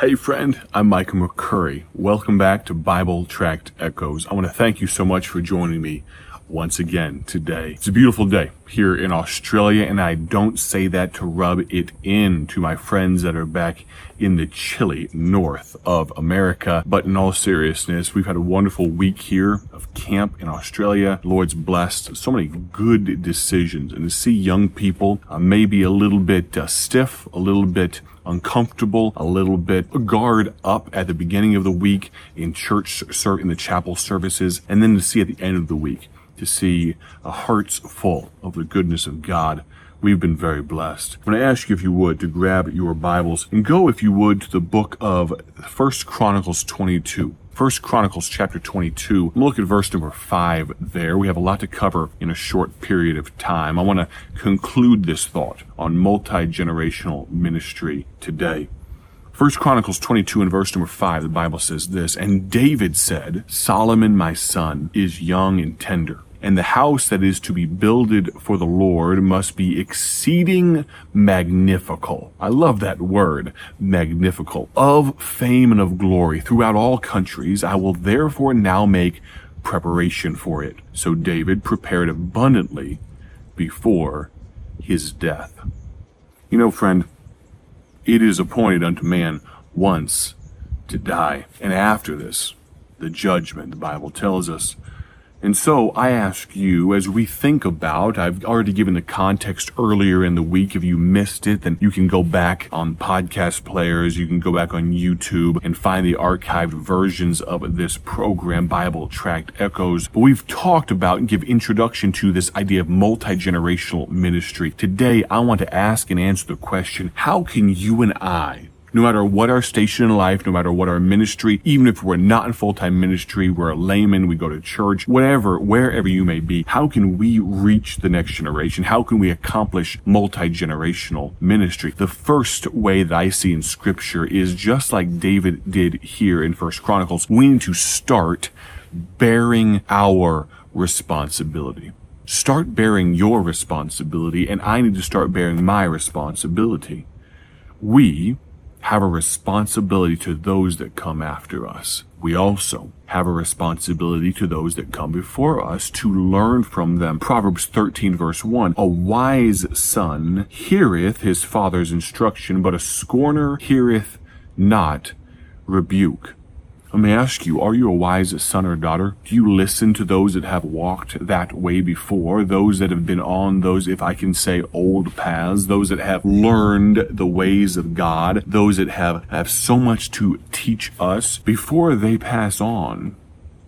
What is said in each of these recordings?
Hey friend, I'm Michael McCurry. Welcome back to Bible Tract Echoes. I want to thank you so much for joining me once again today. It's a beautiful day here in Australia, and I don't say that to rub it in to my friends that are back in the chilly north of America. But in all seriousness, we've had a wonderful week here of camp in Australia. Lord's blessed so many good decisions, and to see young people uh, maybe a little bit uh, stiff, a little bit uncomfortable, a little bit guard up at the beginning of the week in church, in the chapel services, and then to see at the end of the week to see a hearts full of the goodness of God. We've been very blessed. I'm going to ask you if you would to grab your Bibles and go, if you would, to the book of First Chronicles 22. First Chronicles chapter 22. Look at verse number 5 there. We have a lot to cover in a short period of time. I want to conclude this thought on multi-generational ministry today. First Chronicles 22 and verse number 5, the Bible says this, And David said, Solomon my son is young and tender, and the house that is to be builded for the Lord must be exceeding magnifical. I love that word, magnifical, of fame and of glory throughout all countries. I will therefore now make preparation for it. So David prepared abundantly before his death. You know, friend, it is appointed unto man once to die. And after this, the judgment, the Bible tells us. And so I ask you, as we think about, I've already given the context earlier in the week. If you missed it, then you can go back on podcast players. You can go back on YouTube and find the archived versions of this program, Bible Tract Echoes. But we've talked about and give introduction to this idea of multi-generational ministry. Today, I want to ask and answer the question, how can you and I no matter what our station in life, no matter what our ministry, even if we're not in full-time ministry, we're a layman, we go to church, whatever, wherever you may be, how can we reach the next generation? How can we accomplish multi-generational ministry? The first way that I see in scripture is just like David did here in First Chronicles, we need to start bearing our responsibility start bearing your responsibility and I need to start bearing my responsibility. We have a responsibility to those that come after us. We also have a responsibility to those that come before us to learn from them. Proverbs 13 verse 1. A wise son heareth his father's instruction, but a scorner heareth not rebuke. Let me ask you, are you a wise son or daughter? Do you listen to those that have walked that way before? Those that have been on those, if I can say, old paths? Those that have learned the ways of God? Those that have, have so much to teach us before they pass on?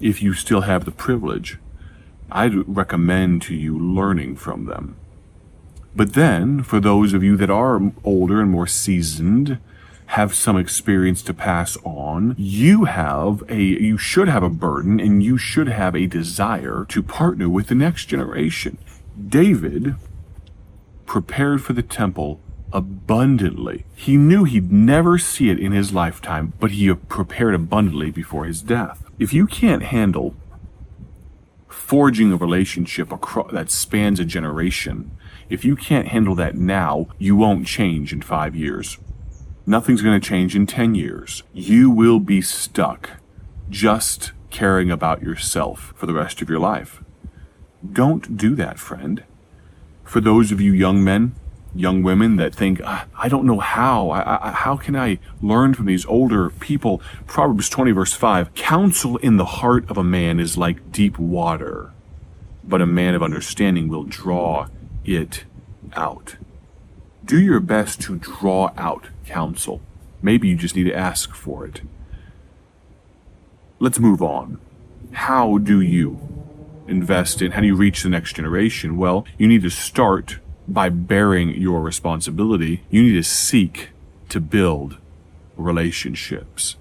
If you still have the privilege, I'd recommend to you learning from them. But then, for those of you that are older and more seasoned, have some experience to pass on. You have a, you should have a burden and you should have a desire to partner with the next generation. David prepared for the temple abundantly. He knew he'd never see it in his lifetime, but he prepared abundantly before his death. If you can't handle forging a relationship across, that spans a generation, if you can't handle that now, you won't change in five years. Nothing's going to change in 10 years. You will be stuck just caring about yourself for the rest of your life. Don't do that, friend. For those of you young men, young women that think, ah, I don't know how, I, I, how can I learn from these older people? Proverbs 20 verse 5, counsel in the heart of a man is like deep water, but a man of understanding will draw it out. Do your best to draw out counsel. Maybe you just need to ask for it. Let's move on. How do you invest in, how do you reach the next generation? Well, you need to start by bearing your responsibility. You need to seek to build relationships.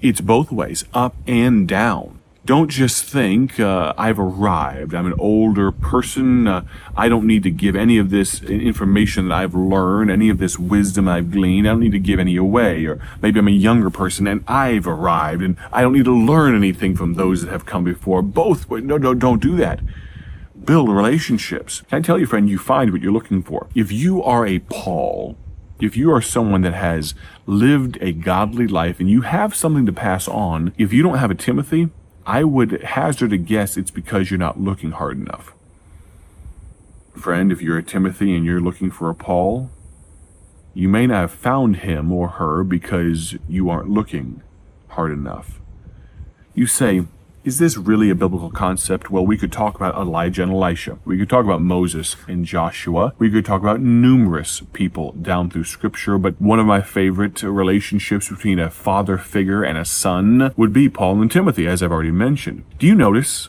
It's both ways, up and down. Don't just think, uh, I've arrived. I'm an older person. Uh, I don't need to give any of this information that I've learned, any of this wisdom I've gleaned. I don't need to give any away. Or maybe I'm a younger person and I've arrived and I don't need to learn anything from those that have come before. Both. No, no, don't do that. Build relationships. Can I tell you, friend, you find what you're looking for. If you are a Paul, If you are someone that has lived a godly life and you have something to pass on, if you don't have a Timothy, I would hazard a guess it's because you're not looking hard enough. Friend, if you're a Timothy and you're looking for a Paul, you may not have found him or her because you aren't looking hard enough. You say, is this really a biblical concept? Well, we could talk about Elijah and Elisha. We could talk about Moses and Joshua. We could talk about numerous people down through scripture, but one of my favorite relationships between a father figure and a son would be Paul and Timothy, as I've already mentioned. Do you notice?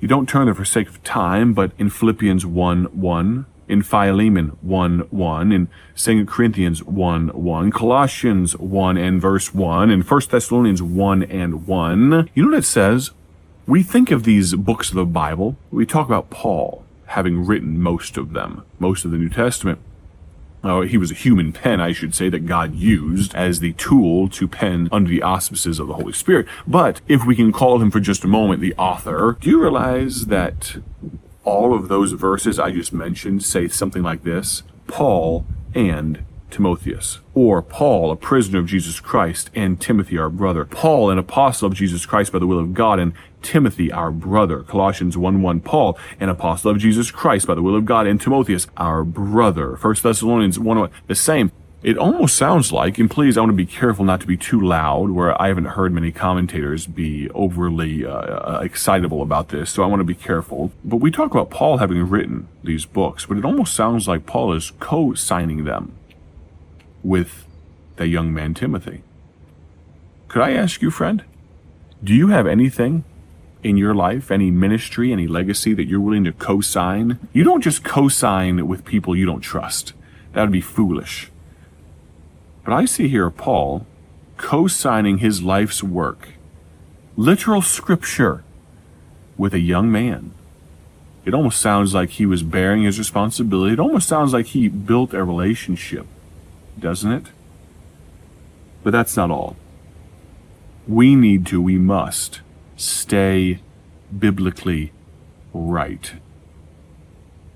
You don't turn there for sake of time, but in Philippians 1 1, in Philemon 1 1, in 2 Corinthians 1 1, Colossians 1 and verse 1, in 1 Thessalonians 1 and 1, you know what it says? We think of these books of the Bible, we talk about Paul having written most of them, most of the New Testament. Uh, he was a human pen, I should say, that God used as the tool to pen under the auspices of the Holy Spirit. But if we can call him for just a moment the author, do you realize that all of those verses I just mentioned say something like this? Paul and Timotheus, or Paul, a prisoner of Jesus Christ, and Timothy, our brother. Paul, an apostle of Jesus Christ by the will of God, and Timothy, our brother. Colossians 1 1. Paul, an apostle of Jesus Christ by the will of God, and Timotheus, our brother. 1 Thessalonians 1 1. The same. It almost sounds like, and please, I want to be careful not to be too loud, where I haven't heard many commentators be overly uh, uh excitable about this, so I want to be careful. But we talk about Paul having written these books, but it almost sounds like Paul is co-signing them with that young man Timothy. Could I ask you, friend, do you have anything in your life, any ministry, any legacy that you're willing to co sign? You don't just co sign with people you don't trust. That would be foolish. But I see here Paul co signing his life's work, literal scripture, with a young man. It almost sounds like he was bearing his responsibility. It almost sounds like he built a relationship doesn't it? But that's not all. We need to, we must stay biblically right.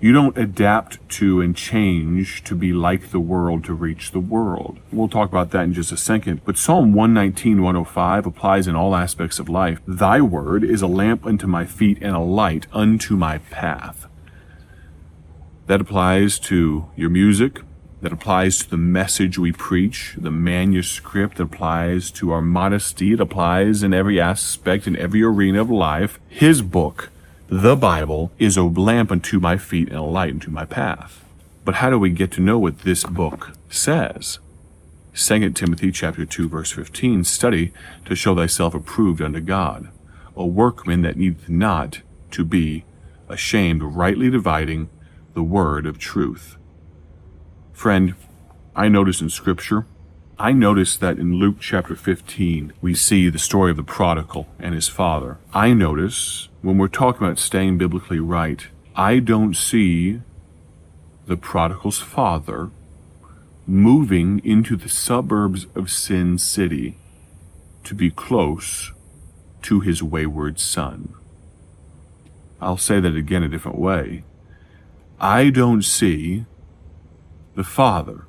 You don't adapt to and change to be like the world to reach the world. We'll talk about that in just a second. But Psalm 119, 105 applies in all aspects of life. Thy word is a lamp unto my feet and a light unto my path. That applies to your music, that applies to the message we preach, the manuscript that applies to our modesty, it applies in every aspect, in every arena of life. His book, the Bible, is a lamp unto my feet and a light unto my path. But how do we get to know what this book says? 2 Timothy chapter 2 verse 15 study to show thyself approved unto God a workman that needeth not to be ashamed rightly dividing the word of truth Friend, I notice in Scripture, I notice that in Luke chapter 15, we see the story of the prodigal and his father. I notice when we're talking about staying biblically right, I don't see the prodigal's father moving into the suburbs of Sin City to be close to his wayward son. I'll say that again a different way. I don't see the father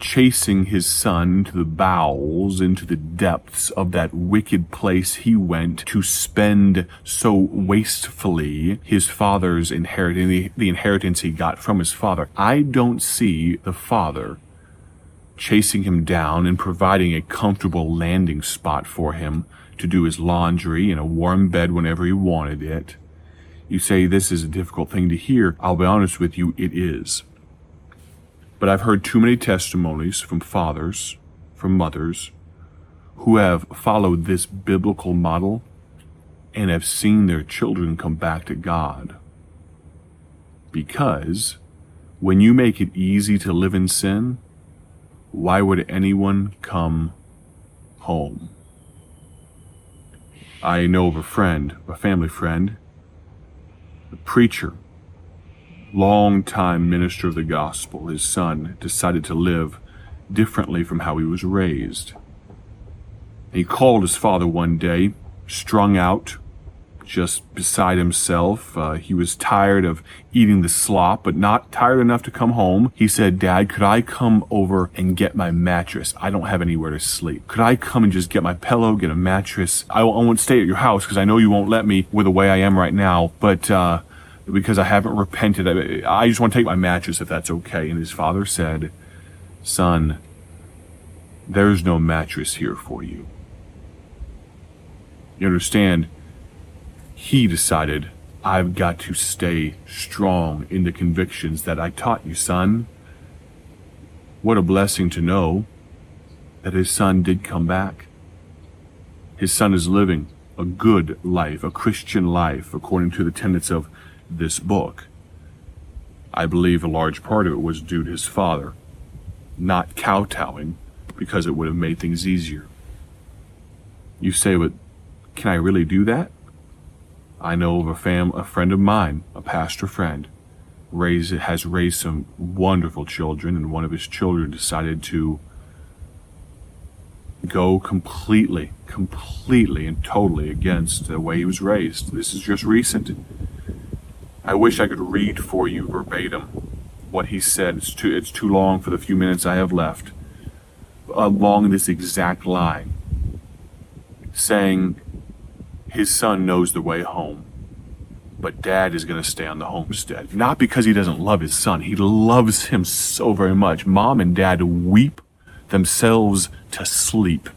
chasing his son into the bowels, into the depths of that wicked place he went to spend so wastefully his father's inheritance, the, the inheritance he got from his father. I don't see the father chasing him down and providing a comfortable landing spot for him to do his laundry in a warm bed whenever he wanted it. You say this is a difficult thing to hear. I'll be honest with you, it is. But I've heard too many testimonies from fathers, from mothers, who have followed this biblical model and have seen their children come back to God. Because when you make it easy to live in sin, why would anyone come home? I know of a friend, a family friend, a preacher long-time minister of the gospel, his son, decided to live differently from how he was raised. He called his father one day, strung out, just beside himself. Uh, he was tired of eating the slop, but not tired enough to come home. He said, Dad, could I come over and get my mattress? I don't have anywhere to sleep. Could I come and just get my pillow, get a mattress? I, I won't stay at your house because I know you won't let me with the way I am right now, but, uh, because I haven't repented, I, just want to take my mattress if that's okay. And his father said, Son, there's no mattress here for you. You understand? he decided, I've got to stay strong in the convictions that I taught you, son. What a blessing to know that his son did come back. His son is living a good life, a Christian life, according to the tenets of this book. I believe a large part of it was due to his father, not kowtowing because it would have made things easier. You say, but can I really do that? I know of a fam, a friend of mine, a pastor friend, raised, has raised some wonderful children, and one of his children decided to go completely, completely and totally against the way he was raised. This is just recent. I wish I could read for you verbatim what he said. It's too, it's too long for the few minutes I have left. Uh, along this exact line, saying his son knows the way home. But dad is going to stay on the homestead. Not because he doesn't love his son, he loves him so very much. Mom and dad weep themselves to sleep.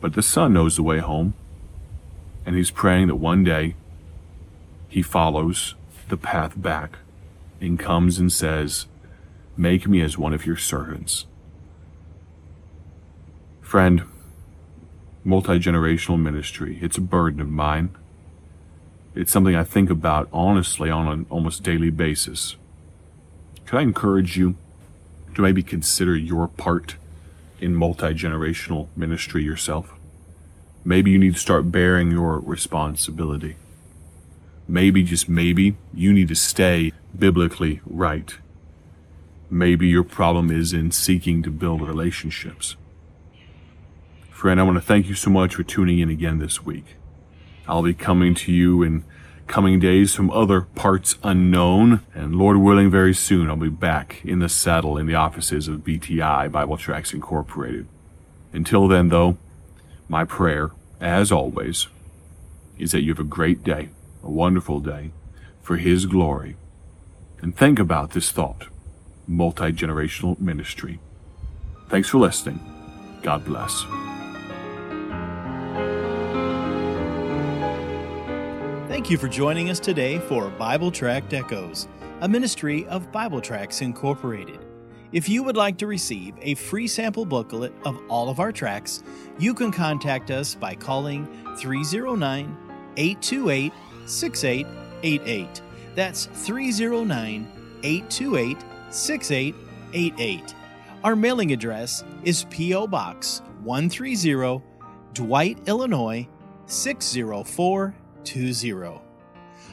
But the son knows the way home, and he's praying that one day he follows the path back and comes and says, Make me as one of your servants. Friend, multi generational ministry. It's a burden of mine. It's something I think about honestly on an almost daily basis. Could I encourage you to maybe consider your part in multi generational ministry yourself? Maybe you need to start bearing your responsibility. Maybe, just maybe, you need to stay biblically right. Maybe your problem is in seeking to build relationships. Friend, I want to thank you so much for tuning in again this week. I'll be coming to you in coming days from other parts unknown, and Lord willing, very soon I'll be back in the saddle in the offices of BTI, Bible Tracts Incorporated. Until then, though, my prayer, as always, is that you have a great day, a wonderful day, for His glory. And think about this thought multi generational ministry. Thanks for listening. God bless. Thank you for joining us today for Bible Tract Echoes, a ministry of Bible Tracts Incorporated. If you would like to receive a free sample booklet of all of our tracks, you can contact us by calling 309 828 6888. That's 309 828 6888. Our mailing address is P.O. Box 130, Dwight, Illinois 60420.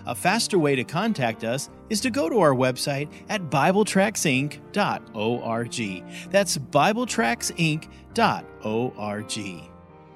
A faster way to contact us is to go to our website at BibleTractsInc.org. That's BibleTractsInc.org.